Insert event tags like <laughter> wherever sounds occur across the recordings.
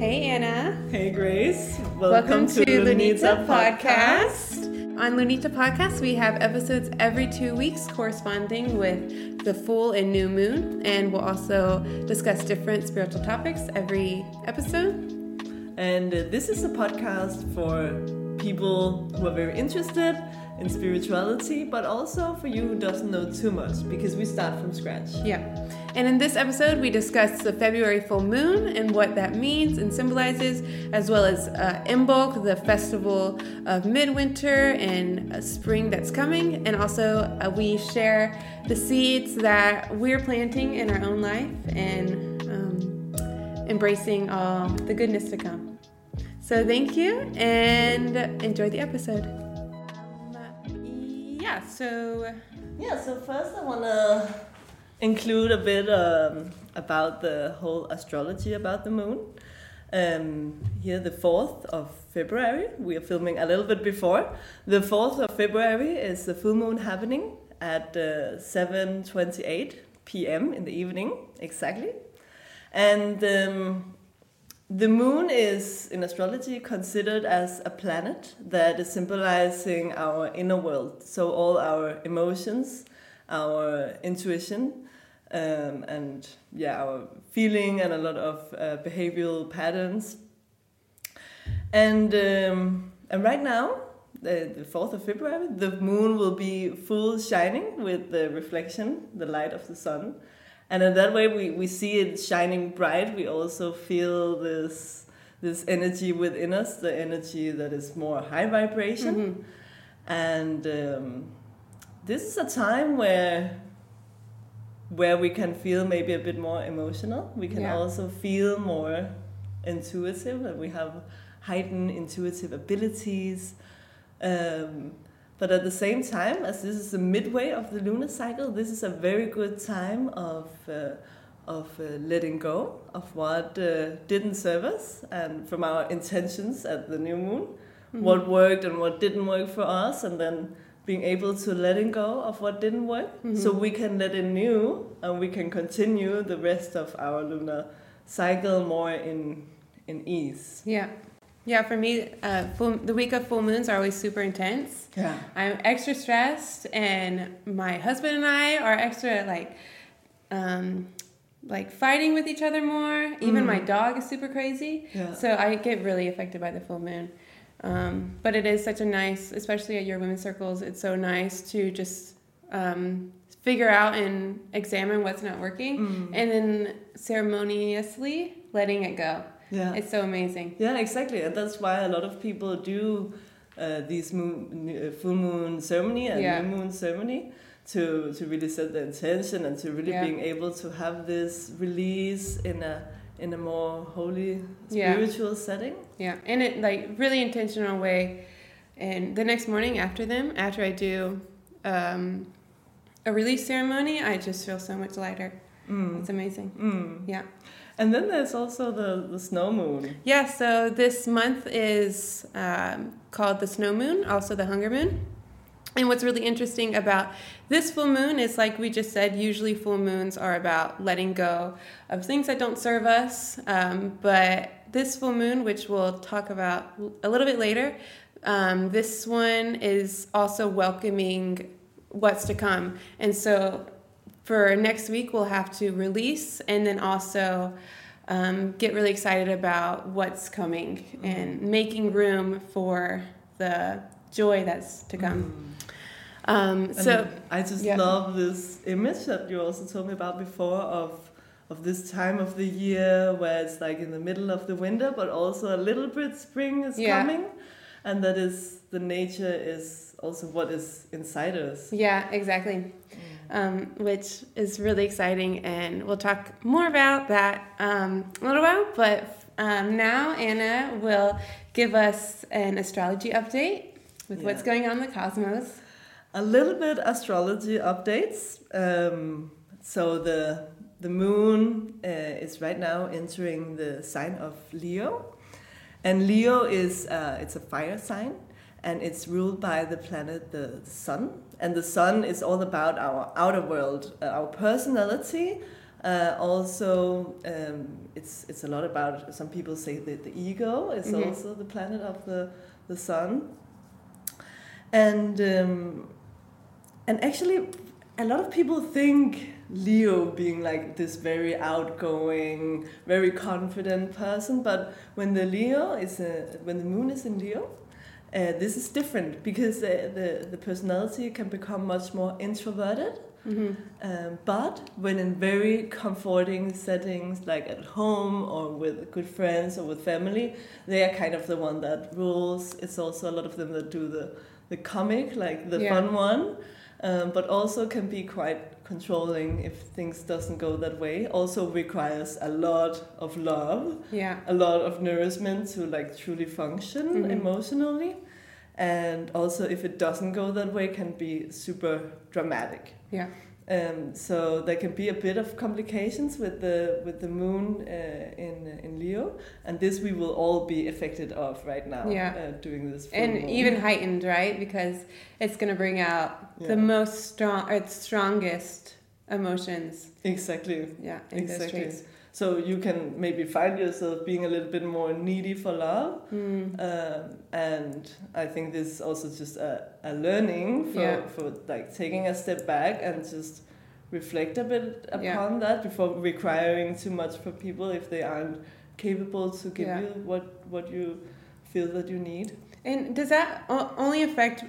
Hey, Anna. Hey, Grace. Welcome, Welcome to, to Lunita, Lunita Podcast. Podcast. On Lunita Podcast, we have episodes every two weeks corresponding with the full and new moon, and we'll also discuss different spiritual topics every episode. And uh, this is a podcast for people who are very interested in spirituality, but also for you who doesn't know too much because we start from scratch. Yeah. And in this episode, we discuss the February full moon and what that means and symbolizes, as well as uh, Imbolc, the festival of midwinter and spring that's coming. And also, uh, we share the seeds that we're planting in our own life and um, embracing all the goodness to come. So, thank you and enjoy the episode. Yeah, so. Yeah, so first I want to include a bit um, about the whole astrology about the moon. Um, here, the 4th of February, we are filming a little bit before. The 4th of February is the full moon happening at uh, 7.28 p.m. in the evening, exactly. And um, the moon is, in astrology, considered as a planet that is symbolizing our inner world. So all our emotions, our intuition, um, and yeah, our feeling and a lot of uh, behavioral patterns. And um, and right now, the, the 4th of February, the moon will be full shining with the reflection, the light of the sun. And in that way, we, we see it shining bright. We also feel this this energy within us, the energy that is more high vibration. Mm -hmm. And um, this is a time where where we can feel maybe a bit more emotional. We can yeah. also feel more intuitive, and we have heightened intuitive abilities. Um, but at the same time, as this is the midway of the lunar cycle, this is a very good time of uh, of uh, letting go of what uh, didn't serve us, and from our intentions at the new moon, mm-hmm. what worked and what didn't work for us, and then being able to letting go of what didn't work mm-hmm. so we can let in new and we can continue the rest of our lunar cycle more in in ease yeah yeah for me uh, full, the week of full moons are always super intense yeah i'm extra stressed and my husband and i are extra like um like fighting with each other more even mm. my dog is super crazy yeah. so i get really affected by the full moon um, but it is such a nice, especially at your women's circles, it's so nice to just um, figure out and examine what's not working mm. and then ceremoniously letting it go. Yeah. It's so amazing. Yeah, exactly. And that's why a lot of people do uh, these moon, uh, full moon ceremony and yeah. new moon ceremony to, to really set the intention and to really yeah. being able to have this release in a in a more holy spiritual yeah. setting yeah in it like really intentional way and the next morning after them after i do um, a release ceremony i just feel so much lighter mm. it's amazing mm. yeah and then there's also the, the snow moon. Yeah, so this month is um, called the snow moon, also the hunger moon. And what's really interesting about this full moon is like we just said, usually full moons are about letting go of things that don't serve us. Um, but this full moon, which we'll talk about a little bit later, um, this one is also welcoming what's to come. And so for next week, we'll have to release and then also um, get really excited about what's coming and making room for the joy that's to come. Mm. Um, so I just yeah. love this image that you also told me about before of of this time of the year where it's like in the middle of the winter, but also a little bit spring is yeah. coming, and that is the nature is also what is inside us. Yeah, exactly. Mm. Um, which is really exciting, and we'll talk more about that um, a little while. But um, now Anna will give us an astrology update with yeah. what's going on in the cosmos a little bit astrology updates. Um, so the the moon uh, is right now entering the sign of Leo, and Leo is uh, it's a fire sign, and it's ruled by the planet the, sun. And the sun is all about our outer world, uh, our personality, Uh, also, um, it's it's a lot about. Some people say that the ego is Mhm. also the planet of the the sun, and um, and actually, a lot of people think Leo being like this very outgoing, very confident person, but when the Leo is a, when the moon is in Leo, uh, this is different because uh, the the personality can become much more introverted. hmm Um, but when in very comforting settings, like at home or with good friends or with family, they are kind of the one that rules. It's also a lot of them that do the, the comic, like the Yeah. fun one, um, but also can be quite controlling if things doesn't go that way. Also requires a lot of love, Yeah. a lot of nourishment to like truly function Mhm. emotionally. And also, if it doesn't go that way, can be super dramatic. Yeah. Um, so there can be a bit of complications with the with the moon uh, in in Leo, and this we will all be affected of right now. Yeah. Uh, doing this. And moon. even heightened, right? Because it's going to bring out the most strong, or its strongest emotions. exactly, Yeah. Exactly. So you can maybe find yourself being a little bit more needy for love, Mm. um, and I think this is also just a, a learning for, Yeah. for like taking a step back and just reflect a bit upon Yeah. that before requiring too much for people if they aren't capable to give Yeah. you what what you feel that you need. And does that o- only affect?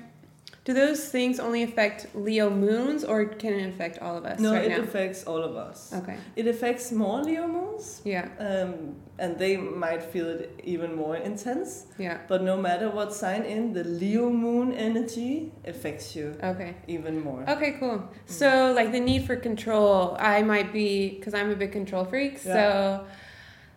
Do those things only affect Leo moons, or can it affect all of us no, right it now? affects all of us. okay. It affects more Leo moons, Yeah. um, and they might feel it even more intense. Yeah. But no matter what sign in, the Leo moon energy affects you Okay. even more. Okay. Cool. So, like the need for control, I might be because I'm a big control freak. So.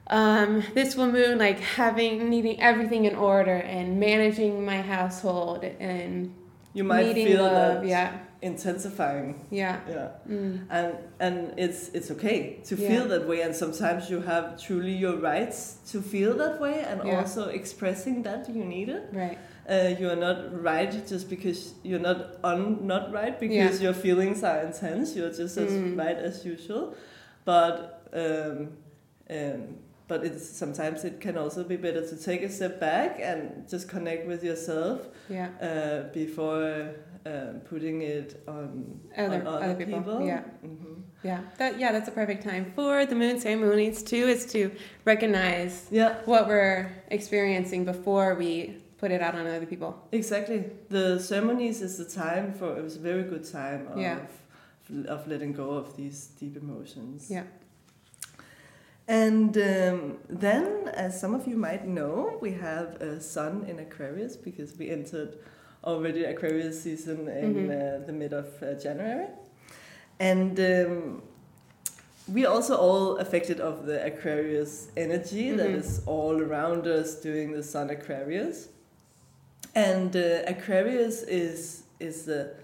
Um, this full moon, like having needing everything in order and managing my household and You might needing feel love. that Yeah, intensifying. yeah, Yeah. mm. And and it's it's okay to Yeah. feel that way and sometimes you have truly your rights to feel that way and Yeah. also expressing that you need it. right. Uh, you are not right just because you're not un not right because your feelings are intense. You're just as Mm. right as usual. But um, um, but it's sometimes it can also be better to take a step back and just connect with yourself Yeah, uh, before uh, putting it on other on other, other people. Yeah, hmm yeah. That yeah, that's a perfect time for the moon ceremonies too. Is to recognize Yeah, what we're experiencing before we put it out on other people. exactly. The ceremonies is the time for it was a very good time of Yeah. of letting go of these deep emotions. Yeah. And um, then, as some of you might know, we have a sun in Aquarius because we entered already Aquarius season in Mhm. uh, the mid of uh, January. And um, we are also all affected of the Aquarius energy that Mhm. is all around us during the sun Aquarius. And uh, Aquarius is is a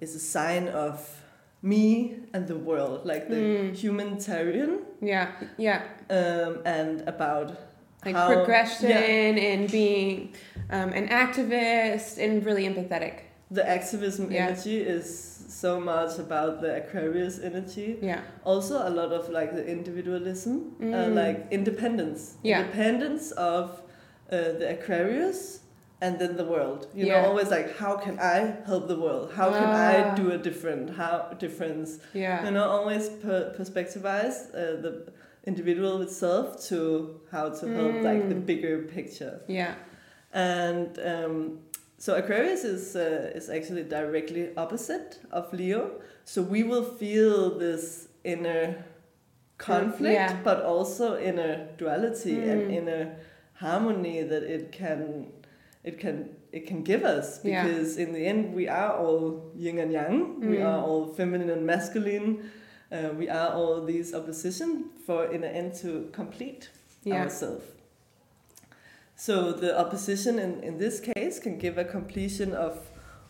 is a sign of me and the world, like the Mm. humanitarian, Yeah, yeah. um, and about Like how- progression yeah, and being um, an activist and really empathetic. the activism Yeah. energy is so much about the Aquarius energy. Yeah. Also, a lot of like the individualism, uh, Mm. like independence, Yeah. independence of uh, the Aquarius. And then the world, you Yeah. know, always like, how can I help the world? How can Ah. I do a different, how difference? Yeah. you know always per- perspectivize uh, the individual itself to how to help like the Mm. bigger picture Yeah. and um, so aquarius is uh, is actually directly opposite of leo so we will feel this inner conflict Yeah. but also inner duality and Mm. inner harmony that it can it can it can give us Yeah. because in the end we are all yin and yang we Mm. are all feminine and masculine uh, we are all these opposition for in the end to complete Yeah. ourselves so the opposition in, in this case can give a completion of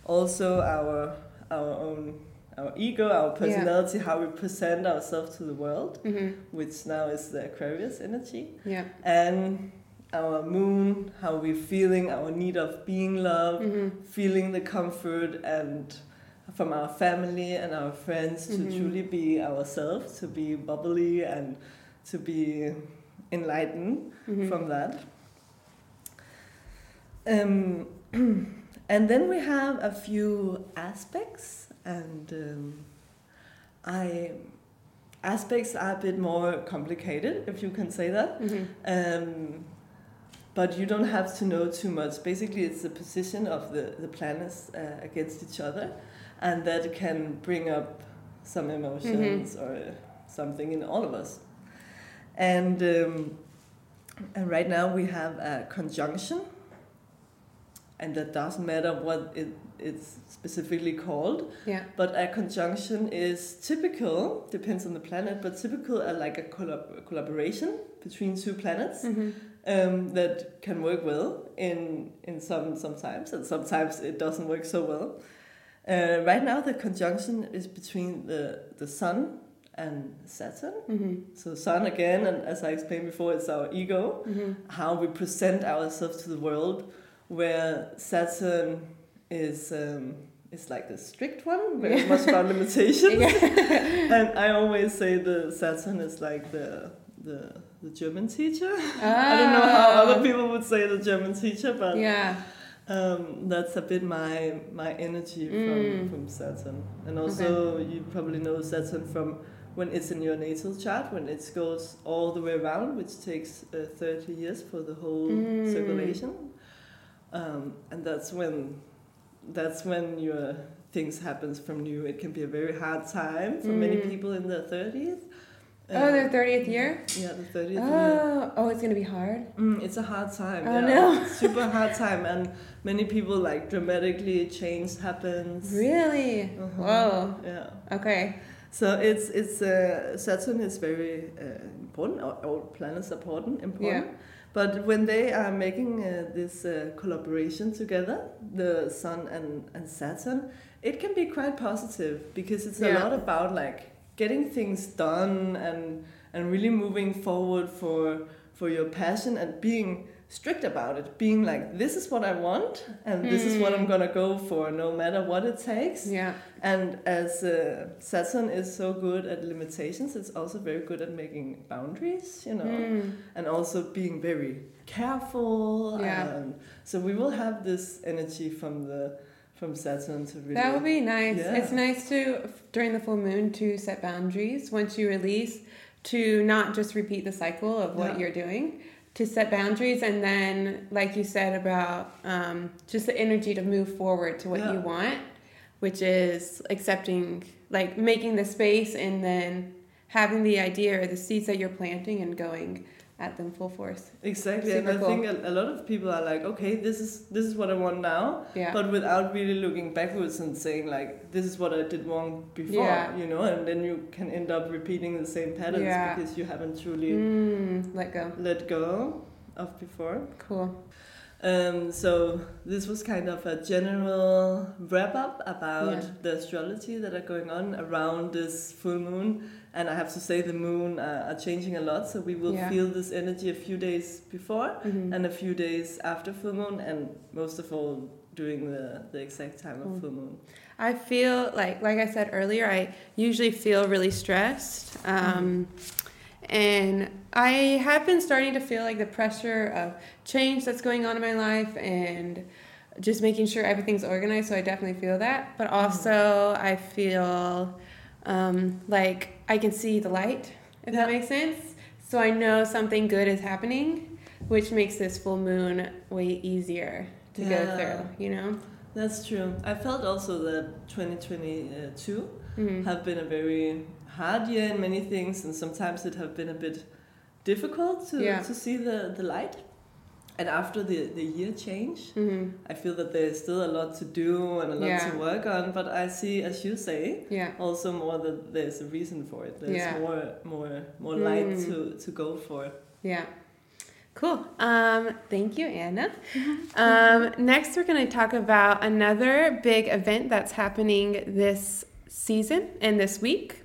also our our own our ego our personality how we present ourselves to the world hmm which now is the aquarius energy Yeah. and our moon, how we're feeling, our need of being loved, hmm feeling the comfort and from our family and our friends to Mhm. truly be ourselves, to be bubbly and to be enlightened Mhm. from that. Um, <clears throat> and then we have a few aspects, and um, I aspects are a bit more complicated, if you can say that. Mhm. Um, but you don't have to know too much. Basically, it's the position of the, the planets uh, against each other, and that can bring up some emotions or something in all of us. And, um, and right now we have a conjunction, and that doesn't matter what it, it's specifically called, Yeah. but a conjunction is typical, depends on the planet, but typical uh, like a collab- collaboration between two planets Mhm. Um, that can work well in in some sometimes, and sometimes it doesn't work so well. Uh, right now, the conjunction is between the the Sun and Saturn. Mhm. So Sun again, and as I explained before, it's our ego, Mhm. how we present ourselves to the world, where Saturn is. Um, is like the strict one, very much <laughs> about limitations. <laughs> And I always say the Saturn is like the the the German teacher. <laughs> I don't know how other people would say the German teacher, but Ah. Yeah. um, that's a bit my my energy from Mm. from Saturn. And also, you probably know Saturn from when it's in your natal chart, when it goes all the way around, which takes uh, thirty years for the whole Mm. circulation. Um, and that's when that's when your things happens from new. It can be a very hard time for many Mm. people in their thirties. Oh, their thirtieth year. Yeah, the thirtieth year. Oh, oh, it's gonna be hard. Mm, it's a hard time. Oh, yeah. no. <laughs> Super hard time, and many people like dramatically change happens. Really? Uh-huh. Whoa. Yeah. Okay. So it's it's uh, Saturn is very uh, important. All, all planets are important. Important. Yeah. But when they are making uh, this uh, collaboration together, the Sun and, and Saturn, it can be quite positive because it's a lot about like getting things done and and really moving forward for for your passion and being strict about it, being like this is what I want and this is what I'm Hmm. gonna go for no matter what it takes. Yeah. And as uh, Saturn is so good at limitations, it's also very good at making boundaries, you know Mm. and also being very careful. Yeah. And so we will have this energy from the from Saturn to really. That would be nice. Yeah. It's nice to during the full moon to set boundaries once you release to not just repeat the cycle of what Yeah. you're doing to set boundaries and then like you said about um, just the energy to move forward to what Yeah. you want which is accepting like making the space and then having the idea or the seeds that you're planting and going at them full force exactly, and I cool. think a, a lot of people are like, okay, this is this is what I want now, yeah but without really looking backwards and saying like, this is what I did wrong before, Yeah. you know, and then you can end up repeating the same patterns Yeah. because you haven't truly mm, let go let go of before. cool Um, so this was kind of a general wrap up about the astrology that are going on around this full moon. And I have to say the moon uh, are changing a lot, so we will Yeah. feel this energy a few days before Mhm. and a few days after full moon, and most of all during the, the exact time of full moon. I feel like, like I said earlier, I usually feel really stressed. Um, and I have been starting to feel like the pressure of change that's going on in my life and just making sure everything's organized. So I definitely feel that. But also, I feel um, like I can see the light, if that makes sense. So I know something good is happening, which makes this full moon way easier to go Yeah. through, you know? That's true. I felt also that 2022 Mhm. have been a very hard year in many things, and sometimes it have been a bit difficult to, Yeah. to see the, the light. And after the, the year change, Mhm. I feel that there's still a lot to do and a lot Yeah. to work on. But I see, as you say, Yeah. also more that there's a reason for it. There's Yeah. more more more light Mm. to, to go for. Yeah. Cool. Um, thank you, Anna. Um, next, we're going to talk about another big event that's happening this season and this week.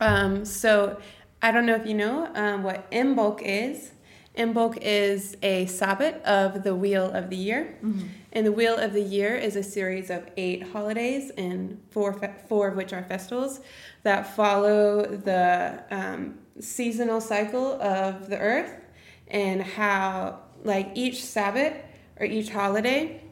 Um, so, I don't know if you know um, what Imbolc is. Imbolc is a sabbat of the Wheel of the Year. Mm-hmm. And the Wheel of the Year is a series of eight holidays, and four, fe- four of which are festivals that follow the um, seasonal cycle of the earth and how, like, each Sabbath or each holiday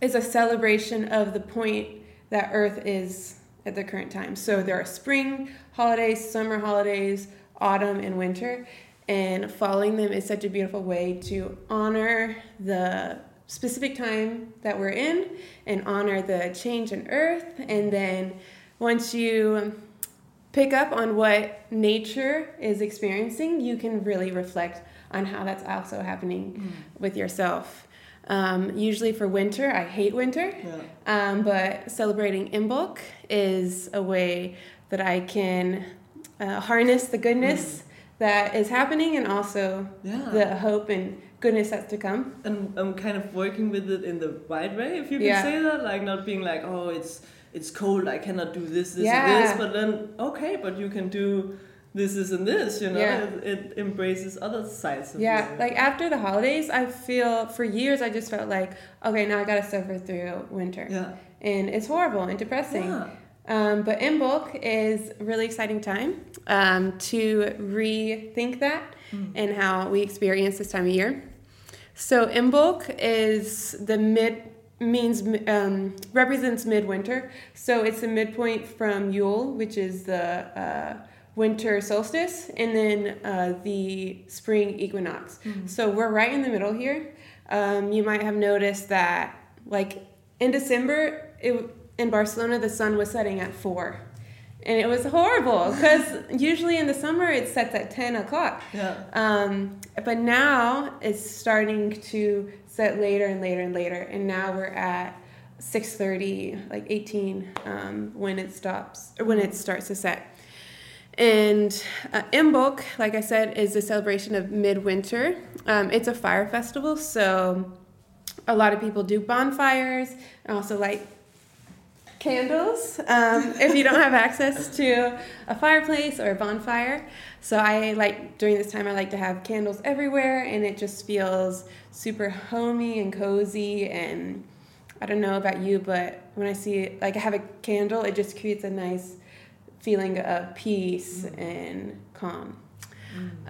is a celebration of the point that earth is at the current time. So there are spring holidays, summer holidays, autumn, and winter. And following them is such a beautiful way to honor the specific time that we're in and honor the change in earth. And then once you pick up on what nature is experiencing, you can really reflect on how that's also happening Mm. with yourself. Um, usually for winter, I hate winter, Yeah. um, but celebrating Imbolc is a way that I can uh, harness the goodness that is happening and also Yeah. the hope and goodness that's to come. and I'm kind of working with it in the right way, if you can Yeah. say that. Like not being like, oh, it's it's cold, I cannot do this, this, Yeah. and this. But then, okay, but you can do this, this, and this. You know, Yeah. it, it embraces other sides of Yeah, like after the holidays, I feel for years I just felt like, okay, now I gotta suffer through winter. yeah, And it's horrible and depressing. yeah, Um, but Imbolc is a really exciting time um, to rethink that Mm. and how we experience this time of year. So Imbolc is the mid means um, represents midwinter. So it's the midpoint from Yule, which is the uh, winter solstice, and then uh, the spring equinox. Mm. So we're right in the middle here. Um, you might have noticed that, like in December, it, in Barcelona, the sun was setting at four, and it was horrible because <laughs> usually in the summer it sets at ten o'clock. yeah. Um, but now it's starting to set later and later and later, and now we're at six thirty, like eighteen, um, when it stops or when it starts to set. And uh, Imbolc, like I said, is a celebration of midwinter. Um, it's a fire festival, so a lot of people do bonfires and also light candles um, <laughs> if you don't have access to a fireplace or a bonfire. So I like during this time I like to have candles everywhere, and it just feels super homey and cozy. And I don't know about you, but when I see like I have a candle, it just creates a nice feeling of peace and calm.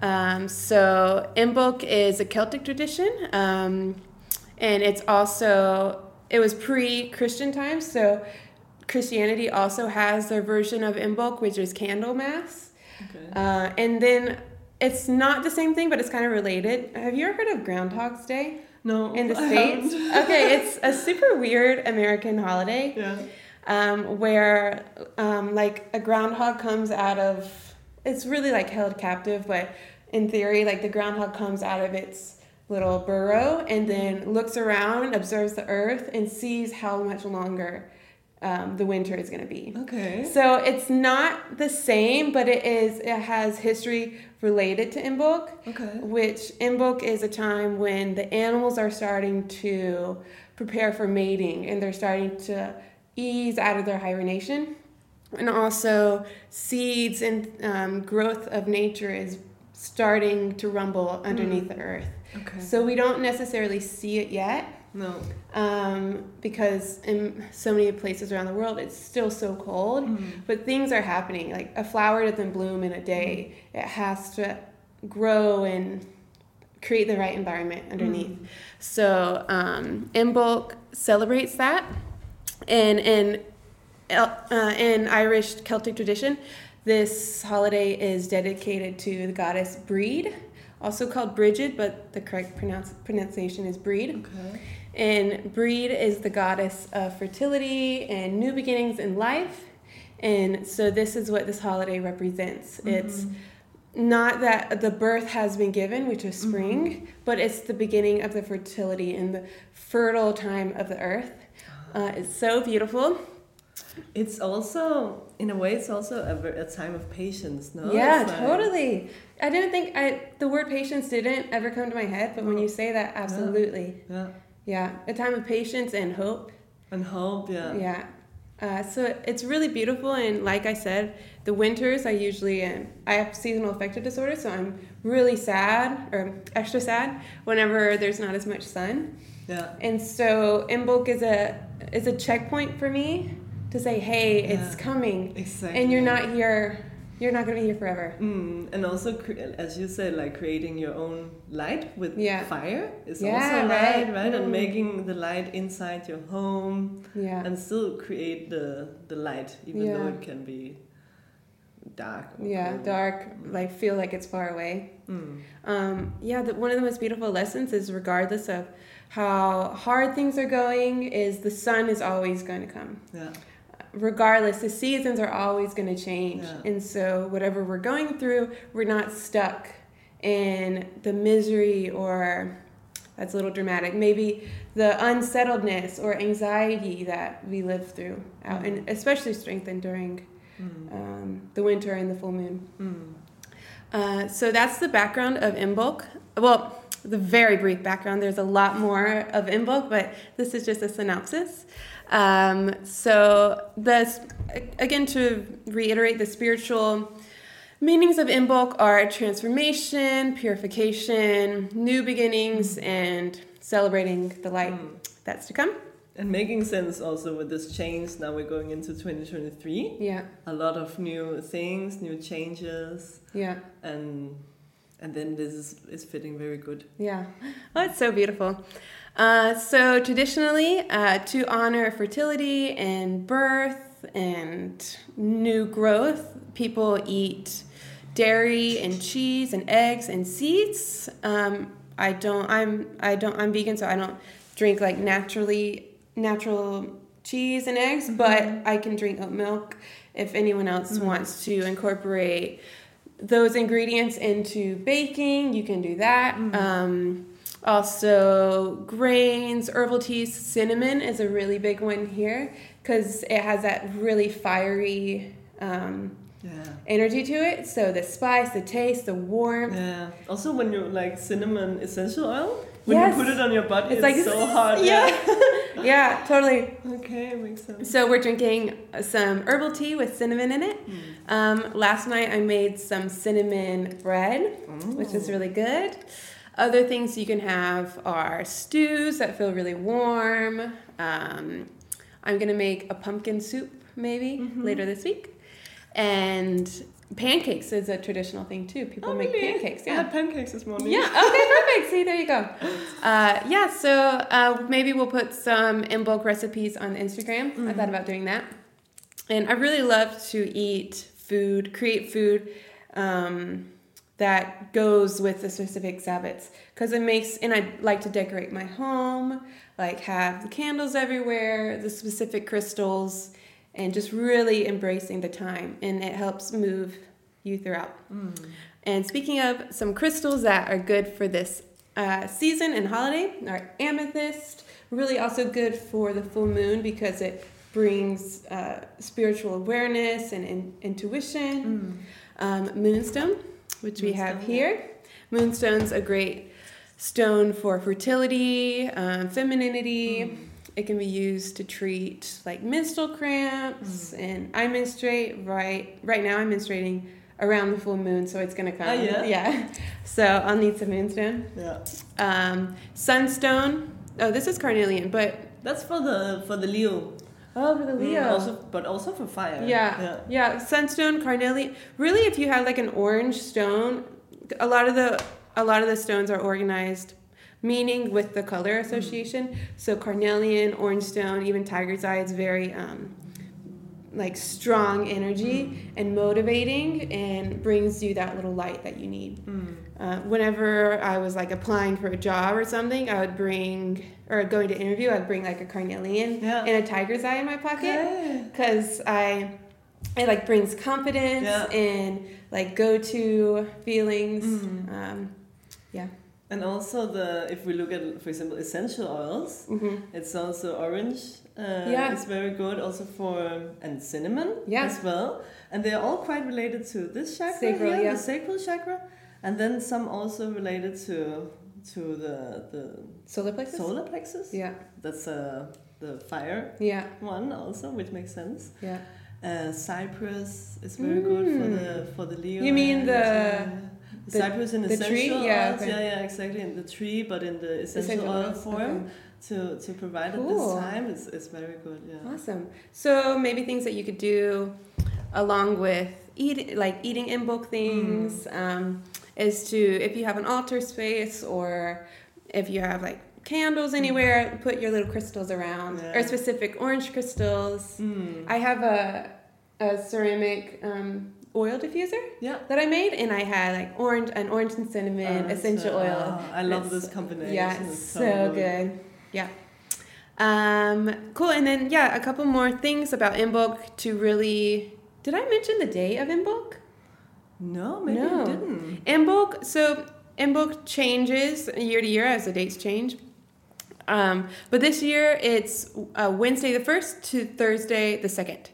Um, so Imbolc is a Celtic tradition, um, and it's also it was pre-Christian times. So Christianity also has their version of Imbolc, which is Candlemas, Okay. uh, and then it's not the same thing, but it's kind of related. Have you ever heard of Groundhog's Day no, in the I states? <laughs> okay, it's a super weird American holiday yeah. um, where um, like a groundhog comes out of it's really like held captive but in theory like the groundhog comes out of its little burrow and then looks around observes the earth and sees how much longer um, the winter is going to be Okay. so it's not the same but it is it has history related to Imbolc Okay. which Imbolc is a time when the animals are starting to prepare for mating and they're starting to ease out of their hibernation. And also, seeds and um, growth of nature is starting to rumble underneath the earth. Okay. So, we don't necessarily see it yet no. um, because in so many places around the world it's still so cold. Mm. But things are happening. Like a flower doesn't bloom in a day. It has to grow and create the right environment underneath. Mm. So um, bulk celebrates that, and in uh, in Irish Celtic tradition, this holiday is dedicated to the goddess Breed, also called Bridget, but the correct pronounce- pronunciation is Breed. Okay. And Breed is the goddess of fertility and new beginnings in life. And so this is what this holiday represents. It's Mhm. not that the birth has been given, which is spring, but it's the beginning of the fertility and the fertile time of the earth. Uh, it's so beautiful. It's also, in a way, it's also a, a time of patience, no? yeah, like- totally. I didn't think I the word patience didn't ever come to my head, but when you say that, absolutely. Yeah. Yeah, a time of patience and hope. And hope, yeah. Yeah. Uh, so it's really beautiful, and like I said, the winters I usually um, I have seasonal affective disorder, so I'm really sad or extra sad whenever there's not as much sun. Yeah. And so Imbolc is a is a checkpoint for me to say, hey, it's coming, Exactly. and you're not here. You're not going to be here forever. Mm, and also, cre- as you said, like creating your own light with Yeah. fire is Yeah, also light, right. right? Mm. And making the light inside your home Yeah. and still create the the light, even though it can be dark. Yeah, cold. dark, like feel like it's far away. Mm. Um, yeah, the, one of the most beautiful lessons is regardless of how hard things are going, is the sun is always going to come. Yeah. Regardless, the seasons are always going to change. Yeah. And so, whatever we're going through, we're not stuck in the misery or that's a little dramatic, maybe the unsettledness or anxiety that we live through, out, and especially strengthened during Mm. um, the winter and the full moon. Mm. Uh, so that's the background of Imbolc. Well, the very brief background. There's a lot more of Imbolc, but this is just a synopsis. Um, so the again to reiterate, the spiritual meanings of Imbolc are transformation, purification, new beginnings, and celebrating the light Mm. that's to come. And making sense also with this change. Now we're going into 2023. Yeah, A lot of new things, new changes, yeah, and and then this is, is fitting very good. yeah. Oh, it's so beautiful. Uh, so traditionally, uh, to honor fertility and birth and new growth, people eat dairy and cheese and eggs and seeds. Um, I don't. I'm. I don't. I'm vegan, so I don't drink like naturally natural cheese and eggs. But I can drink oat milk if anyone else Mhm. wants to incorporate those ingredients into baking. You can do that. Mhm. Um, also, grains, herbal teas, cinnamon is a really big one here because it has that really fiery um, Yeah. energy to it. So the spice, the taste, the warmth. Yeah. Also, when you like cinnamon essential oil, when Yes. you put it on your body, It's it's, like so hot. Yeah, yeah, <laughs> totally. Okay, makes sense. So we're drinking some herbal tea with cinnamon in it. Mm. Um, last night I made some cinnamon bread. which is really good. Other things you can have are stews that feel really warm. Um, I'm gonna make a pumpkin soup maybe Mhm. later this week, and pancakes is a traditional thing too. People Oh, make really? pancakes. I Yeah. had pancakes this morning. Yeah. Okay. Perfect. See, there you go. <laughs> Uh, yeah. So uh, maybe we'll put some Imbolc recipes on Instagram. I Mhm. thought about doing that, and I really love to eat food, create food um, that goes with the specific Sabbats because it makes. And I like to decorate my home, like have the candles everywhere, the specific crystals, and just really embracing the time, and it helps move you throughout. Mm. And speaking of some crystals that are good for this uh, season and holiday, are amethyst, really also good for the full moon because it brings uh, spiritual awareness and in- intuition. Mm. Um, moonstone, which we have here. Moonstone's a great stone for fertility, um, femininity. Mm. It can be used to treat like menstrual cramps, and I menstruate right right now. I'm menstruating around the full moon, so it's gonna come. Oh, yeah? yeah. <laughs> So I'll need some moonstone. Yeah. Um, sunstone. Oh, this is carnelian, but That's for the for the Leo. Oh, for the Mm, Leo. Also, but also for fire. Yeah. Yeah. Yeah, sunstone, carnelian. Really, if you have like an orange stone, a lot of the a lot of the stones are organized, meaning with the color association. So carnelian, orange stone, even tiger's eye is very um, like strong energy and motivating, and brings you that little light that you need. Mm. Uh, whenever I was like applying for a job or something, I would bring or going to interview, I'd bring like a carnelian Yeah. and a tiger's eye in my pocket because I it like brings confidence Yeah. and like go to feelings. Mm. Um, And also the if we look at for example essential oils, mhm. it's also orange. Uh, Yeah. It's very good also for and cinnamon Yeah. as well. And they're all quite related to this chakra Sacral, here, yeah. the sacral chakra, and then some also related to to the the Solar plexus. solar plexus. Yeah, That's uh, the fire yeah, one also, which makes sense. yeah. Uh, cypress is very good for Mm. the for the Leo. You mean the-. The- cypress in the essential tree? Yeah, oils. okay. Yeah, yeah, exactly. In the tree, but in the essential, Essential oil oils, form okay. to, to provide at this time is, is very good. Yeah. Awesome. So maybe things that you could do along with eat like eating Imbolc things um, is to if you have an altar space or if you have like candles anywhere, put your little crystals around or specific orange crystals. Mm. I have a a ceramic um, oil diffuser Yeah. that I made, and I had like orange an orange and cinnamon Oh, essential so- oil. oh, I love this combination. Yeah, It's so good. Yeah. Um, cool. And then yeah, a couple more things about Imbolc to really. Did I mention the day of Imbolc? No, maybe No. you didn't. Imbolc. So Imbolc changes year to year as the dates change. Um, but this year it's uh, Wednesday the first to Thursday the second.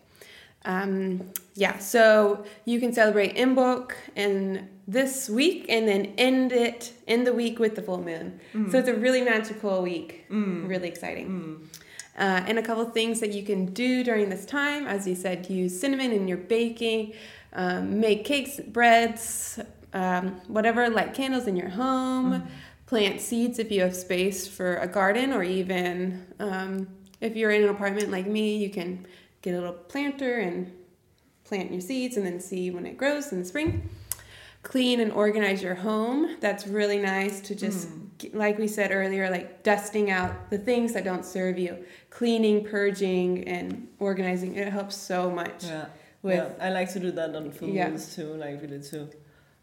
Um, yeah, so you can celebrate Imbolc and this week and then end it in the week with the full moon. So it's a really magical week. Mm. Really exciting. Mm. Uh, and a couple things that you can do during this time, as you said, use cinnamon in your baking, um, make cakes, breads, um, whatever, light candles in your home, plant seeds if you have space for a garden, or even um, if you're in an apartment like me, you can get a little planter and plant your seeds and then see when it grows in the spring. Clean and organize your home. That's really nice to just, mm. g- like we said earlier, like dusting out the things that don't serve you, cleaning, purging, and organizing. It helps so much. Yeah. With yeah. I like to do that on full Yeah. moons too, like really to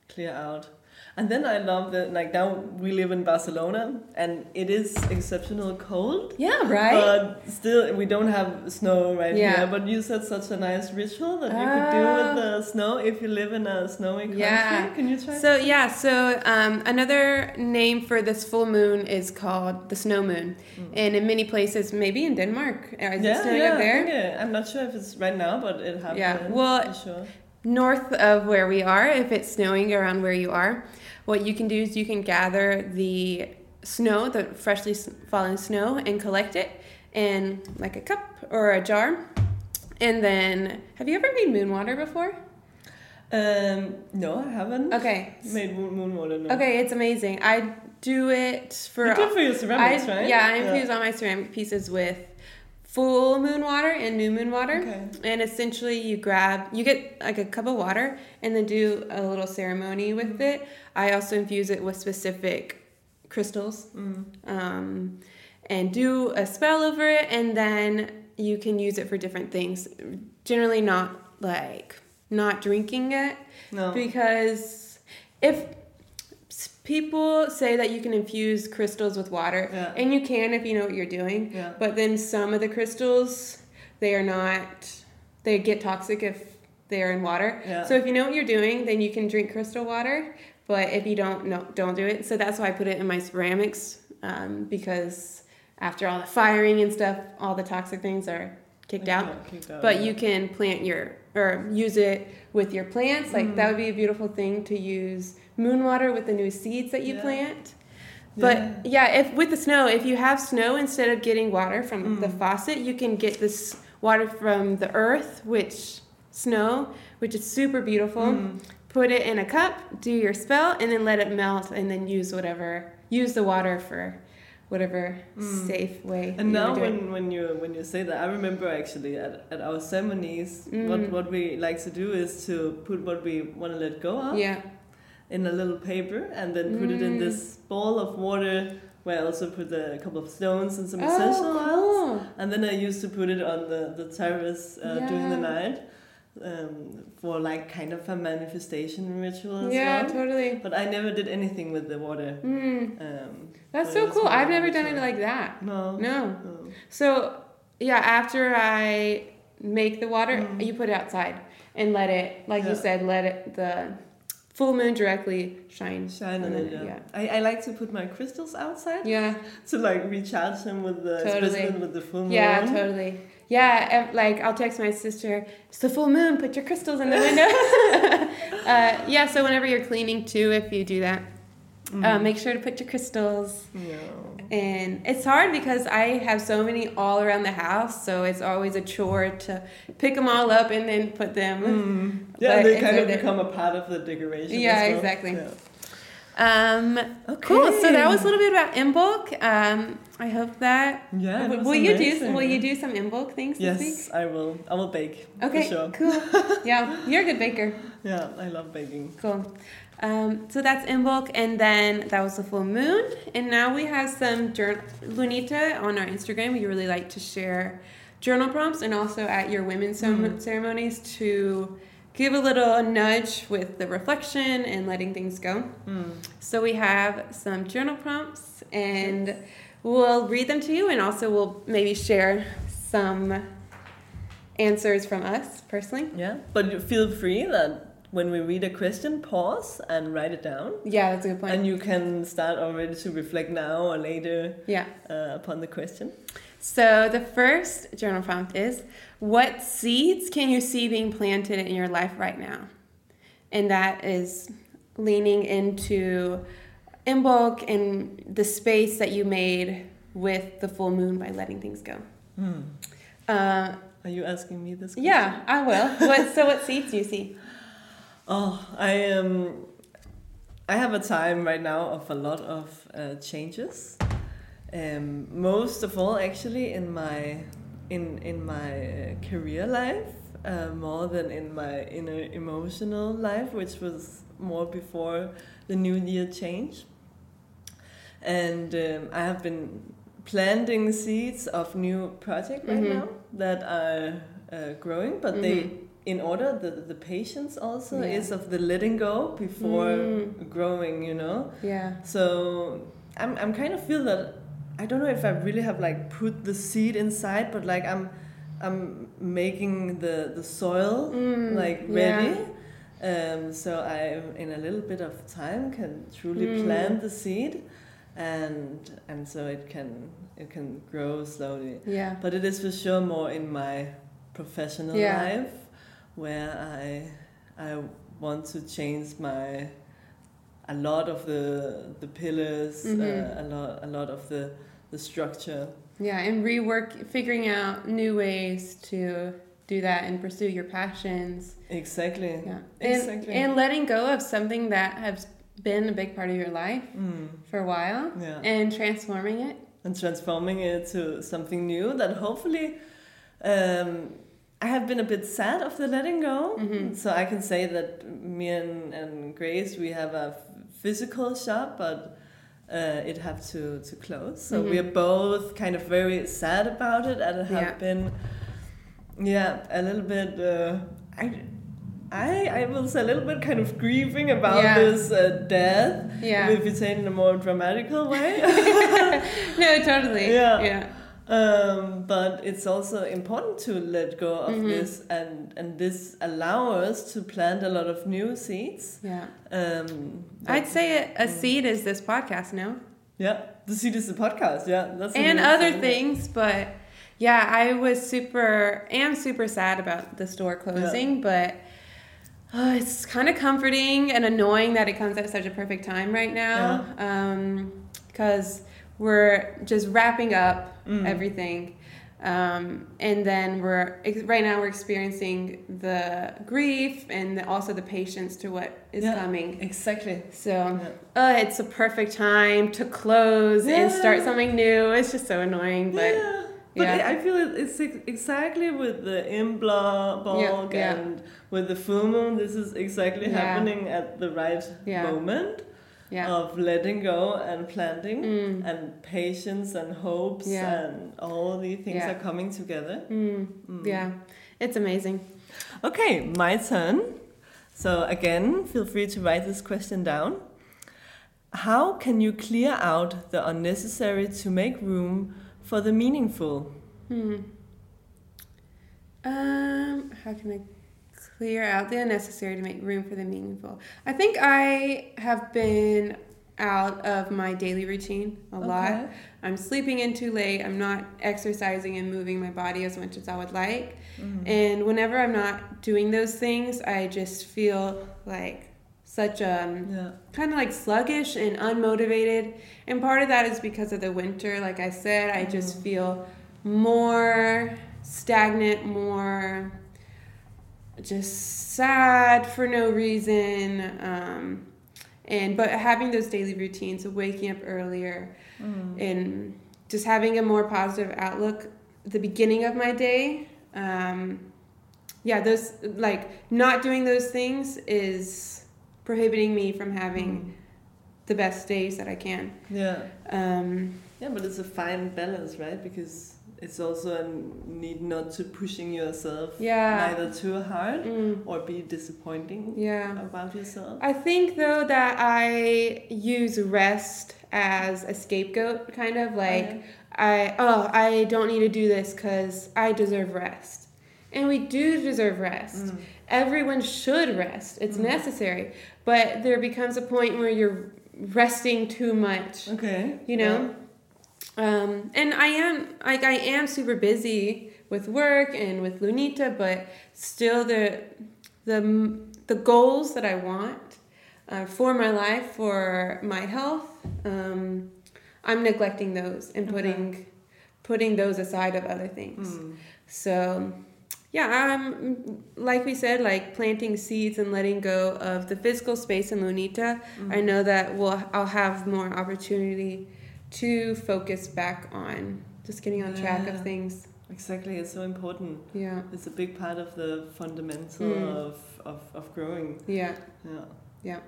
clear out. And then I love that, like now we live in Barcelona and it is exceptional cold. yeah, right. But still, we don't have snow right Yeah. here. But you said such a nice ritual that you could do with the snow if you live in a snowy country. Yeah. Can you try? So yeah, so um, another name for this full moon is called the snow moon, and in many places, maybe in Denmark, uh, is it snowing yeah, up there? Uh, I'm not sure if it's right now, but it happened. Yeah, well, sure. north of where we are, if it's snowing around where you are, what you can do is you can gather the snow, the freshly fallen snow, and collect it in like a cup or a jar. And then, have you ever made moon water before? Um, no, I haven't. Okay. Made moon, moon water. No. Okay, it's amazing. I do it for. You do it for your ceramics, I, right? Yeah, I infuse all my ceramic pieces with full moon water and new moon water. Okay. And essentially, you grab, you get like a cup of water and then do a little ceremony with it. I also infuse it with specific crystals Mm. um, and do a spell over it, and then you can use it for different things. Generally, not like not drinking it No. because if people say that you can infuse crystals with water Yeah. and you can if you know what you're doing Yeah. but then some of the crystals they are not they get toxic if they are in water Yeah. so if you know what you're doing then you can drink crystal water but if you don't no don't do it so that's why i put it in my ceramics um, because after all the firing and stuff all the toxic things are kicked out kicked out, but you can plant your or use it with your plants like Mm. that would be a beautiful thing to use moon water with the new seeds that you Yeah. plant but yeah. if with the snow if you have snow instead of getting water from the Mm. faucet you can get this water from the earth which snow which is super beautiful Mm. put it in a cup do your spell and then let it melt and then use whatever use the water for whatever Mm. safe way And now wanna do it. when, when you when you say that, I remember actually at, at our ceremonies, Mm. what what we like to do is to put what we want to let go of yeah in a little paper and then put it in Mm. this bowl of water where I also put a couple of stones and some oh, essential oils. cool. And then I used to put it on the, the terrace uh, during the night um, for like kind of a manifestation ritual as yeah well. totally But I never did anything with the water. Mm, Um, that's so cool. I've never done it like that. No. No. no. So, yeah, after I make the water, Mm. you put it outside and let it, like you said, let it the full moon directly shine. Shine on it, it, yeah. I, I like to put my crystals outside Yeah. to like recharge them with the Totally. with the full moon. Yeah, totally. Yeah, like I'll text my sister, it's the full moon, put your crystals in the <laughs> window. <laughs> uh, yeah, so whenever you're cleaning too, if you do that, Mm-hmm. uh, make sure to put your crystals. Yeah. And it's hard because I have so many all around the house, so it's always a chore to pick them all up and then put them. Mm. Yeah, they kind of become a part of the decoration. Yeah, well. exactly. Yeah. Um, Okay. Cool. So that was a little bit about Imbolc. Um, I hope that. Yeah. will was will you do? amazing. Will you do some Imbolc things this week? Yes, I will. I will bake. Okay. For sure. Cool. <laughs> yeah, you're a good baker. Yeah, I love baking. Cool. Um, so that's Imbolc, and then that was the full moon, and now we have some journal. Lunita on our Instagram. We really like to share journal prompts, and also at your women's Mhm. ceremonies to give a little nudge with the reflection and letting things go. Mm. So we have some journal prompts, and we'll read them to you, and also we'll maybe share some answers from us personally. Yeah, but feel free that when we read a question, pause and write it down. Yeah, that's a good point. And you can start already to reflect now or later yeah. uh, upon the question. So the first journal prompt is what seeds can you see being planted in your life right now? And that is leaning into Imbolc and the space that you made with the full moon by letting things go. Hmm. Uh, Are you asking me this? Question? yeah, I will. <laughs> what, so what seeds do you see? Oh, I am. Um, I have a time right now of a lot of uh, changes. Um, most of all, actually, in my in in my uh, career life, uh, more than in my inner emotional life, which was more before the New Year change. And um, I have been planting seeds of new project right Mhm. now that are uh, growing, but they Mhm. In order the the patience also Yeah. is of the letting go before Mm. growing you know Yeah. so i'm i'm kind of feel that i don't know if i really have like put the seed inside but like i'm i'm making the the soil Mm, like yeah. ready um so i in a little bit of time can truly Mm. plant the seed and and so it can it can grow slowly Yeah. but it is for sure more in my professional Yeah. life where I I want to change my a lot of the the pillars, Mhm. uh, a lot a lot of the the structure. Yeah, and rework, figuring out new ways to do that and pursue your passions. Exactly. Yeah, and Exactly. and letting go of something that has been a big part of your life Mm, for a while, yeah. and transforming it. And transforming it to something new that hopefully. Um, I have been a bit sad of the letting go, Mhm. so I can say that me and, and Grace we have a physical shop, but uh, it have to, to close. So we Mhm. are both kind of very sad about it, and have Yeah. been, yeah, a little bit. Uh, I, I I will say a little bit kind of grieving about Yeah. this uh, death. Yeah. If you say it in a more dramatical way. <laughs> no, totally. <laughs> Yeah. Yeah. Um, but it's also important to let go of Mhm. this, and and this allow us to plant a lot of new seeds. Yeah. Um, I'd say a, a Mm. seed is this podcast now, yeah, the seed is the podcast. Yeah, that's and other thing. things, but yeah, I was super, am super sad about the store closing, but. Uh, it's kind of comforting and annoying that it comes at such a perfect time right now because we're just wrapping up Mm. everything um, and then we're right now we're experiencing the grief and the, also the patience to what is Yeah. coming Exactly. so Yeah. uh, it's a perfect time to close and start something new it's just so annoying but yeah. But yeah. I feel it's exactly with the Imbolc yeah. and with the full moon. This is exactly Yeah. happening at the right Yeah. moment yeah of letting go and planting. mm, and patience and hopes Yeah. and all the things Yeah. are coming together. mm, Mm. yeah it's amazing Okay, my turn. So again, feel free to write this question down. How can you clear out the unnecessary to make room for the meaningful? Hmm. Um, how can I clear out the unnecessary to make room for the meaningful? I think I have been out of my daily routine a lot. I'm sleeping in too late. I'm not exercising and moving my body as much as I would like. Mhm. And whenever I'm not doing those things, I just feel like such a Yeah. kind of like sluggish and unmotivated. And part of that is because of the winter. Like I said, I just Mm. feel more stagnant, more just sad for no reason. Um, and but having those daily routines of waking up earlier Mm. and just having a more positive outlook at the beginning of my day um, yeah those like not doing those things is prohibiting me from having Mm. the best days that i can Yeah. um, Yeah, but it's a fine balance, right? Because it's also a need not to pushing yourself Yeah. neither too hard mm, or be disappointing yeah about yourself. I think though that I use rest as a scapegoat, kind of like I oh I don't need to do this because I deserve rest, and we do deserve rest. Mm. Everyone should rest; it's Mm. necessary. But there becomes a point where you're resting too much, Okay. you know. Um, and I am like I am super busy with work and with Lunita, but still the the the goals that I want uh, for my life, for my health, um, I'm neglecting those and Okay. putting putting those aside of other things. Mm. So yeah, I'm like we said, like planting seeds and letting go of the physical space in Lunita. Mm. I know that we'll I'll have more opportunity to focus back on just getting on track of things. Exactly, it's so important. Yeah. It's a big part of the fundamental Mm. of, of, of growing. Yeah. Yeah. Yeah.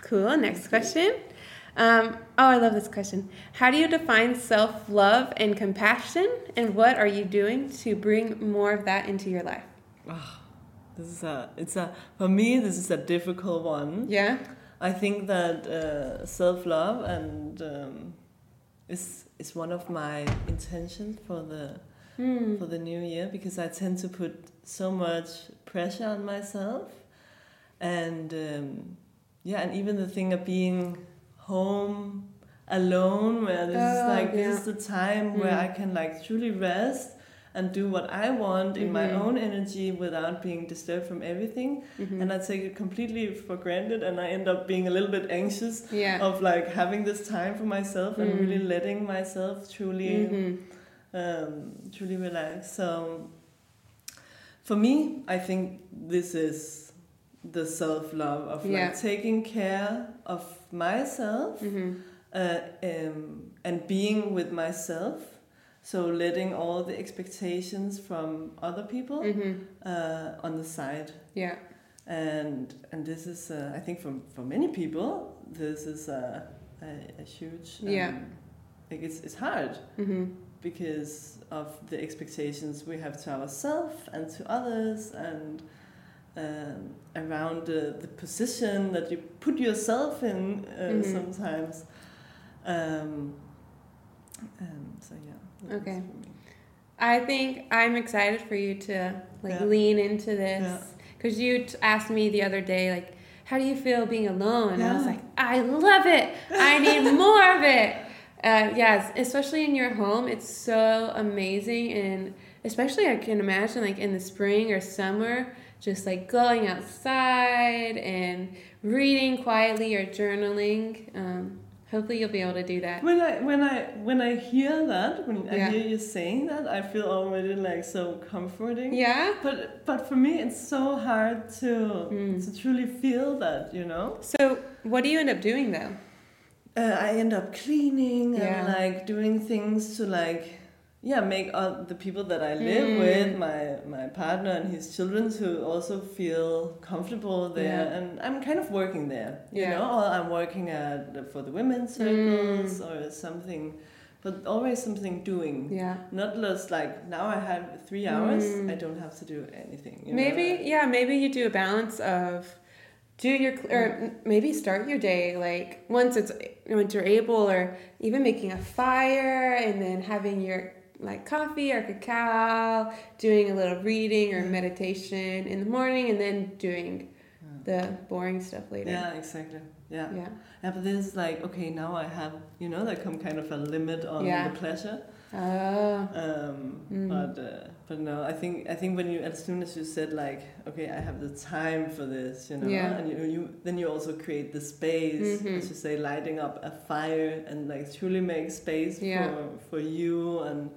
Cool. Next question. Um, oh, I love this question. How do you define self love and compassion, and what are you doing to bring more of that into your life? This is a, it's a, for me, this is a difficult one. Yeah. I think that uh, self love and um, is is one of my intentions for the Hmm. for the new year because I tend to put so much pressure on myself, and um, yeah, and even the thing of being home alone, where this is Oh, like yeah. this is the time where Mm. I can like truly rest and do what I want in my Mhm. own energy without being disturbed from everything Mhm. and I take it completely for granted, and I end up being a little bit anxious yeah. of like having this time for myself and Mm. really letting myself truly, Mhm. um, truly relax. So, for me, I think this is the self love of Yeah. like taking care of myself Mhm. uh, um, and being with myself. So letting all the expectations from other people Mhm. uh, on the side Yeah. and and this is uh, I think for for many people this is a a, a huge um, Yeah. like it's it's hard Mhm. because of the expectations we have to ourselves and to others and um, around the, the position that you put yourself in uh, Mhm. sometimes um, um, so yeah Okay. I think I'm excited for you to like Yeah. lean into this Yeah. because you t- asked me the other day like, how do you feel being alone? And I was like, I love it. I need <laughs> more of it. Uh, yes, especially in your home, it's so amazing, and especially I can imagine like in the spring or summer, just like going outside and reading quietly or journaling. Um, hopefully, you'll be able to do that. When I when I when I hear that, when I hear you saying that, I feel already like so comforting. Yeah. But but for me, it's so hard to Mm. to truly feel that, you know. So, what do you end up doing though? Uh, I end up cleaning Yeah. and like doing things to like yeah make all the people that I live Mm. with, my my partner and his children, to also feel comfortable there. Yeah. And I'm kind of working there, you know. Or I'm working at for the women's circles or something, but always something doing. Yeah. Not just like now I have three hours, Mm. I don't have to do anything. You know? Maybe, yeah, maybe you do a balance of do your or maybe start your day like once it's once you're able, or even making a fire and then having your like coffee or cacao, doing a little reading or meditation in the morning, and then doing the boring stuff later. Yeah, exactly. Yeah. Yeah. Yeah, but this is like okay. Now I have you know like come kind of a limit on Yeah. the pleasure. Oh. Um, Mm. But uh, but no, I think I think when you as soon as you said like okay, I have the time for this, you know, Yeah. and you, you then you also create the space, Mhm. as you say, lighting up a fire and like truly make space Yeah. for for you and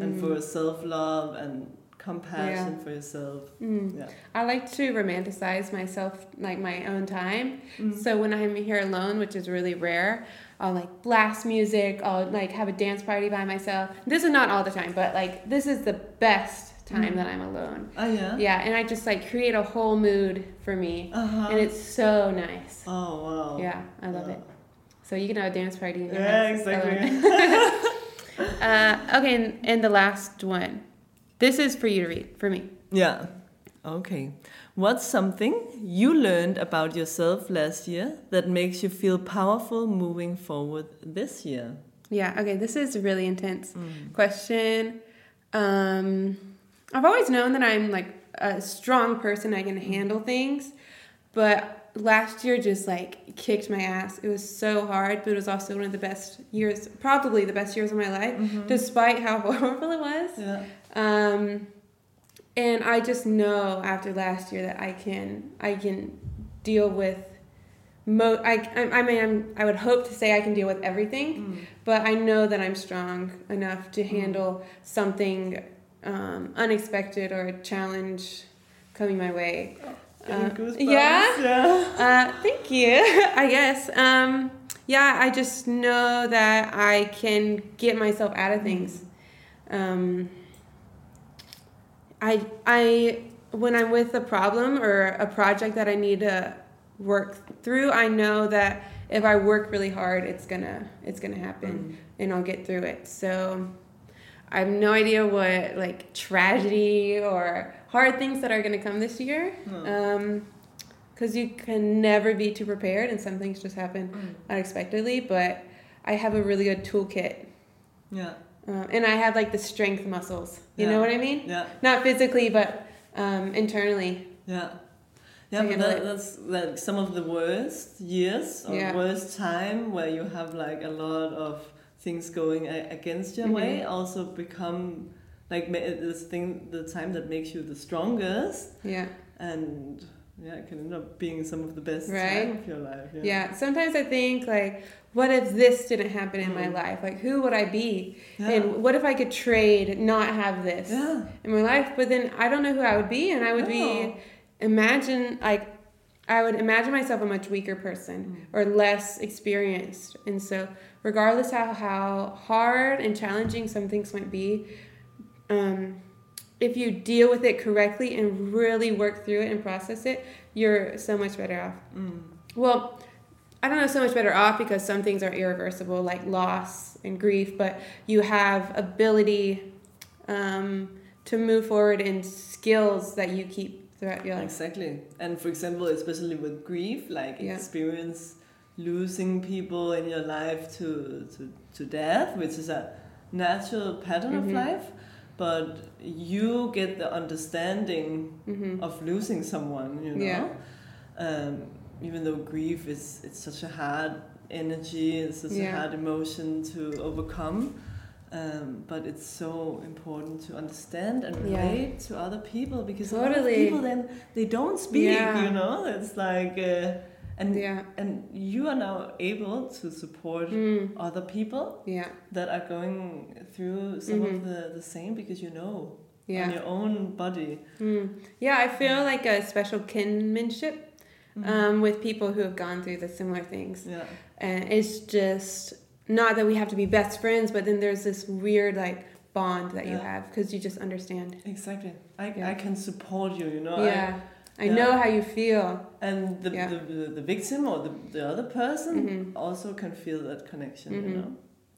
and Mm. for self love and compassion Yeah. for yourself. Mm. Yeah. I like to romanticize myself, like my own time. Mm. So when I'm here alone, which is really rare, I'll like blast music. I'll like have a dance party by myself. This is not all the time, but like this is the best time Mm. that I'm alone. Oh yeah. Yeah, and I just like create a whole mood for me, Uh-huh. and it's so nice. oh wow. Yeah, I love Yeah. it. So you can have a dance party. In your Yeah, house exactly. <laughs> <laughs> uh, okay, and, and the last one. This is for you to read for me. Yeah. Okay. What's something you learned about yourself last year that makes you feel powerful moving forward this year? Yeah. Okay. This is a really intense Mm. question. Um, I've always known that I'm like a strong person. I can handle things, but last year just like kicked my ass. It was so hard, but it was also one of the best years, probably the best years of my life, despite how <laughs> horrible it was. Yeah. Um, and I just know after last year that I can I can deal with mo. I I, I mean I'm, I would hope to say I can deal with everything, Mm. but I know that I'm strong enough to handle something um, unexpected or a challenge coming my way. Uh, yeah? Yeah. Uh, thank you. <laughs> I guess. Um, yeah, I just know that I can get myself out of things. Um, I I when I'm with a problem or a project that I need to work through, I know that if I work really hard, it's gonna it's gonna happen and I'll get through it. So I have no idea what like tragedy or hard things that are gonna come this year. No. Um, because you can never be too prepared and some things just happen Mm. unexpectedly. But I have a really good toolkit, Yeah. um, and I have like the strength muscles. You Yeah. know what I mean? Yeah. Not physically, but um, internally. Yeah. Yeah, but that, that's like some of the worst years or Yeah. worst time where you have like a lot of things going against your Mhm. way also become like this thing the time that makes you the strongest Yeah. and yeah it can end up being some of the best Right. time of your life yeah, yeah. Sometimes I think like, what if this didn't happen in my Mm. life? Like, who would I be? yeah. And what if I could trade, not have this yeah. in my life? But then I don't know who I would be, and I would No. be imagine like I would imagine myself a much weaker person Mm. or less experienced. And so regardless how how hard and challenging some things might be, um, if you deal with it correctly and really work through it and process it, you're so much better off. Mm. Well, I don't know so much better off because some things are irreversible, like loss and grief, but you have ability um, to move forward and skills that you keep throughout your life. Exactly. And for example, especially with grief, like Yeah. experience losing people in your life to, to, to death, which is a natural pattern Mhm. of life. But you get the understanding hmm of losing someone, you know. Yeah. Um, even though grief is it's such a hard energy, it's such a hard emotion to overcome. Um, but it's so important to understand and Yeah. relate to other people because a lot of people then they don't speak. Yeah. You know, it's like uh, and Yeah. and you are now able to support Mm. other people Yeah. that are going through some Mhm. of the, the same because you know on your own body. Mm. Yeah, I feel like a special kinship Mhm. um, with people who have gone through the similar things. yeah. And it's just not that we have to be best friends, but then there's this weird like bond that you have because you just understand. Exactly. I, Yeah. I can support you, you know. Yeah. I yeah. know how you feel. and the, Yeah. the, the, the victim or the, the other person Mhm. also can feel that connection, Mhm. you know.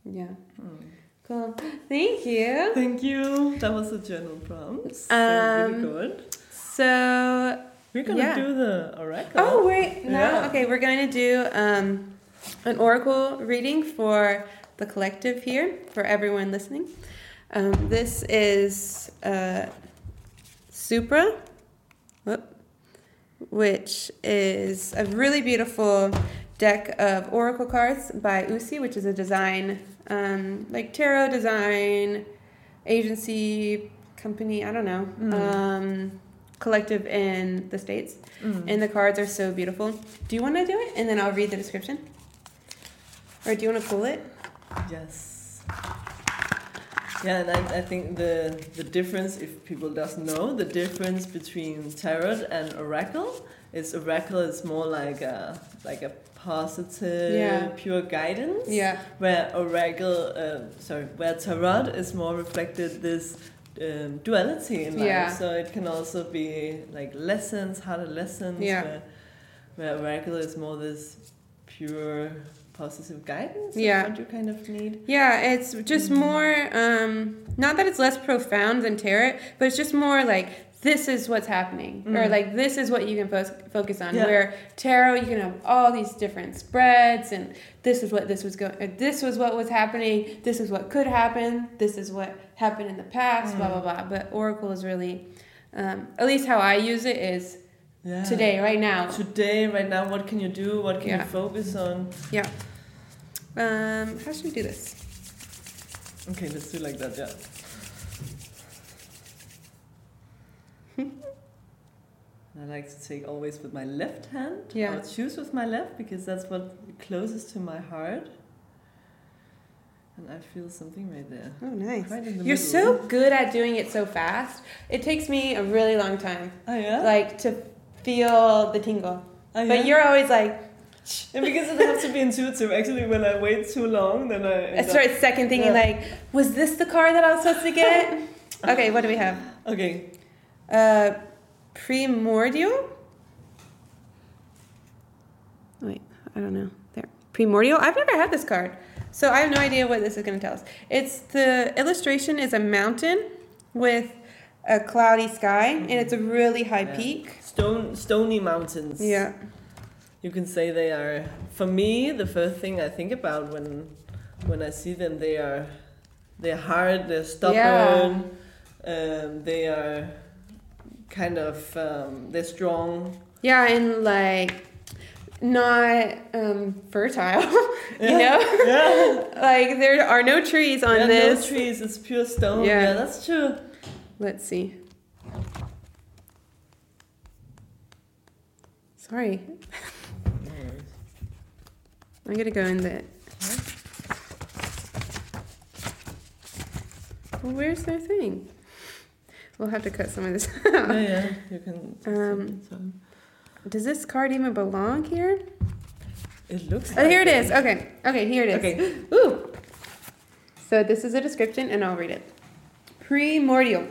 Yeah. Mm. Cool. Thank you. Thank you. That was the journal prompts. Um, really good. So, We're gonna yeah. do the oracle. oh wait, no. Yeah. Okay, we're going to do um, an oracle reading for the collective here for everyone listening. Um, this is uh, Supra, whoop, which is a really beautiful deck of oracle cards by Uusi, which is a design, um, like tarot design agency company. I don't know. Mm. Um, collective in the states, Mm. and the cards are so beautiful. Do you want to do it, and then I'll read the description, or do you want to pull it? yes. Yeah, and I, I think the the difference, if people doesn't know, the difference between tarot and oracle is oracle is more like a like a positive, Yeah. pure guidance. Yeah. Where oracle, uh, sorry, where tarot is more reflected this um, duality in life. Yeah. So it can also be like lessons, harder lessons. Yeah. Where, where oracle is more this pure guidance. of Yeah. What you kind of need. Yeah, it's just more, um, not that it's less profound than tarot, but it's just more like this is what's happening, or Mm. like this is what you can fo- focus on. Yeah. Where tarot, you can have all these different spreads, and this is what this was going, this was what was happening, this is what could happen, this is what happened in the past, blah Mm. blah blah. But oracle is really, um, at least how I use it is Yeah. today, right now. Today, right now, what can you do? What can Yeah. you focus on? Um, how should we do this? Okay, let's do like that, yeah. <laughs> I like to take always with my left hand. Yeah. Or choose with my left because that's what closest to my heart. And I feel something right there. Oh, nice. Right the You're middle. so good at doing it so fast. It takes me a really long time, Oh yeah. like to feel the tingle. oh, yeah? But you're always like, And because it has to be intuitive. Actually, when I wait too long, then I. I start second thinking Yeah. like, was this the car that I was supposed to get? <laughs> okay, what do we have? Okay. Uh, primordial. Wait, I don't know. There, primordial. I've never had this card, so I have no idea what this is going to tell us. It's the illustration is a mountain with a cloudy sky, and it's a really high Yeah. peak. Stone, stony mountains. Yeah. You can say they are. For me, the first thing I think about when when I see them, they are they're hard, they're stubborn, um, they are kind of um, they're strong. Yeah, and like not um, fertile. <laughs> you know, Yeah, <laughs> like there are no trees on yeah this. no trees. It's pure stone. Yeah. Yeah, that's true. Let's see. Sorry, I'm gonna go in there. Well, where's their thing? We'll have to cut some of this <laughs> yeah, out. yeah, you can. Um, Does this card even belong here? it looks. Oh, here it is. Okay, okay, here it is. Okay. <gasps> Ooh. So this is a description, and I'll read it. Primordial.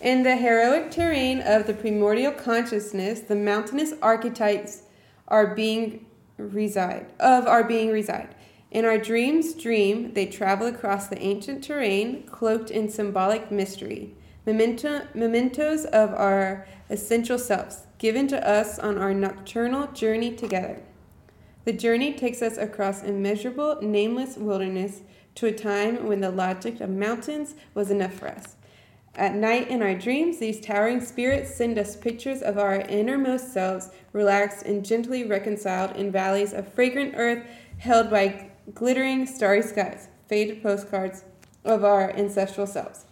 In the heroic terrain of the primordial consciousness, the mountainous archetypes are being reside of our being reside. In our dreams dream, they travel across the ancient terrain, cloaked in symbolic mystery. Memento, mementos of our essential selves, given to us on our nocturnal journey together. The journey takes us across immeasurable, nameless wilderness to a time when the logic of mountains was enough for us. At night in our dreams, these towering spirits send us pictures of our innermost selves, relaxed and gently reconciled in valleys of fragrant earth held by glittering starry skies, faded postcards of our ancestral selves.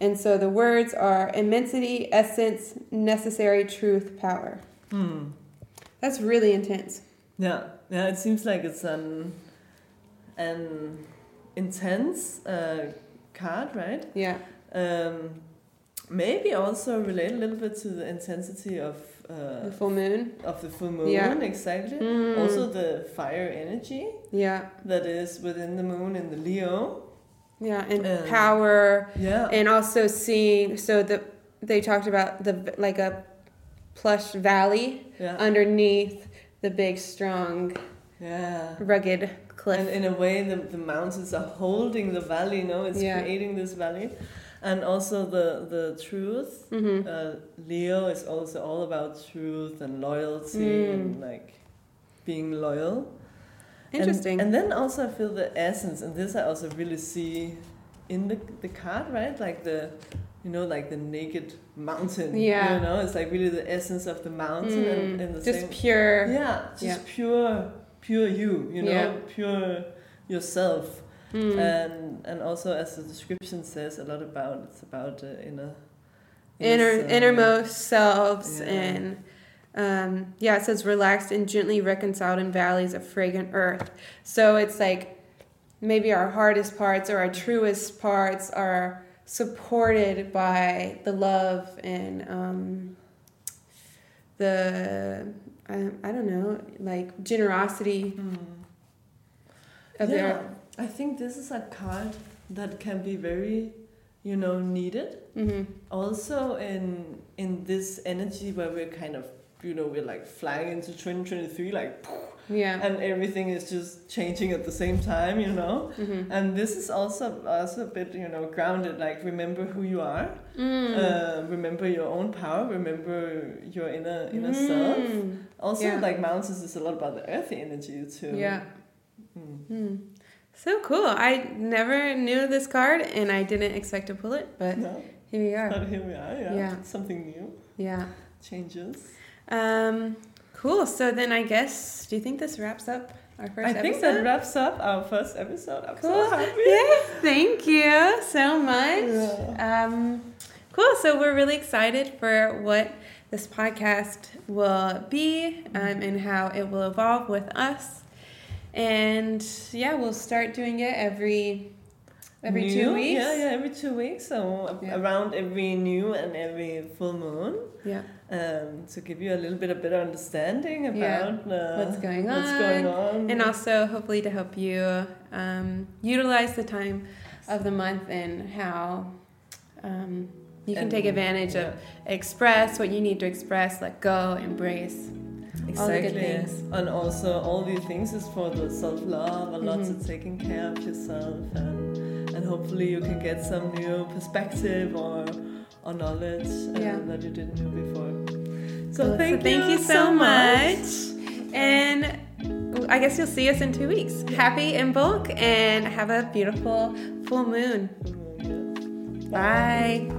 And so the words are immensity, essence, necessary, truth, power. Hmm. That's really intense. Yeah, yeah. It seems like it's an an intense uh, card, right? Yeah. Um, maybe also relate a little bit to the intensity of uh, The full moon. of the full moon. Yeah. Exactly. Mm. Also the fire energy Yeah. that is within the moon in the Leo. Yeah, and Um, power, Yeah. and also seeing. So the they talked about the like a plush valley yeah. underneath the big, strong, yeah. rugged cliff. And in a way, the, the mountains are holding the valley, you know, it's Yeah. creating this valley. And also the, the truth. hmm Uh, Leo is also all about truth and loyalty Mm. and like being loyal. Interesting. And, then also I feel the essence, and this I also really see in the the card, right? Like the, you know, like the naked mountain. Yeah. You know, it's like really the essence of the mountain and, Mm. and the Just same. pure. Yeah, just Yeah. pure, pure you. You know, Yeah. pure yourself. Mm. And and also as the description says, a lot about it's about uh, inner. Inner, innocent. innermost selves Yeah. and um, yeah it says relaxed and gently reconciled in valleys of fragrant earth so it's like maybe our hardest parts or our truest parts are supported by the love and um, the I, I don't know like generosity of yeah, their I think this is a card that can be very, you know, needed. hmm Also in in this energy where we're kind of, you know, we're like flying into 2023, like, yeah and everything is just changing at the same time, you know. hmm And this is also also a bit, you know, grounded. Like remember who you are. mm. Uh, remember your own power. Remember your inner inner self. Mm. Also, Yeah. like mountains is a lot about the earthy energy too. yeah Mm. So cool. I never knew this card and I didn't expect to pull it, but No, here we are. but here we are. Yeah. Yeah. Something new. Yeah. Changes. Um, cool. So then I guess, do you think this wraps up our first I episode? think that wraps up our first episode. I'm Cool. so happy. Yay, thank you so much. Yeah. Um, cool. So we're really excited for what this podcast will be um, and how it will evolve with us. And yeah, we'll start doing it every every New? two weeks. Yeah, yeah, every two weeks. So Yeah. around every new and every full moon. Yeah. Um, to give you a little bit of better understanding about Yeah. uh, What's going on, what's going on. And also, hopefully, to help you um, utilize the time of the month and how um, you can And- take advantage of express what you need to express, let go, embrace. Exactly. And also all these things is for the self love and lots Mhm. of taking care of yourself and and hopefully you can get some new perspective or or knowledge uh, Yeah. that you didn't know before. So thank, thank you so much. And I guess you'll see us in two weeks. Happy Imbolc and have a beautiful full moon. much. Bye.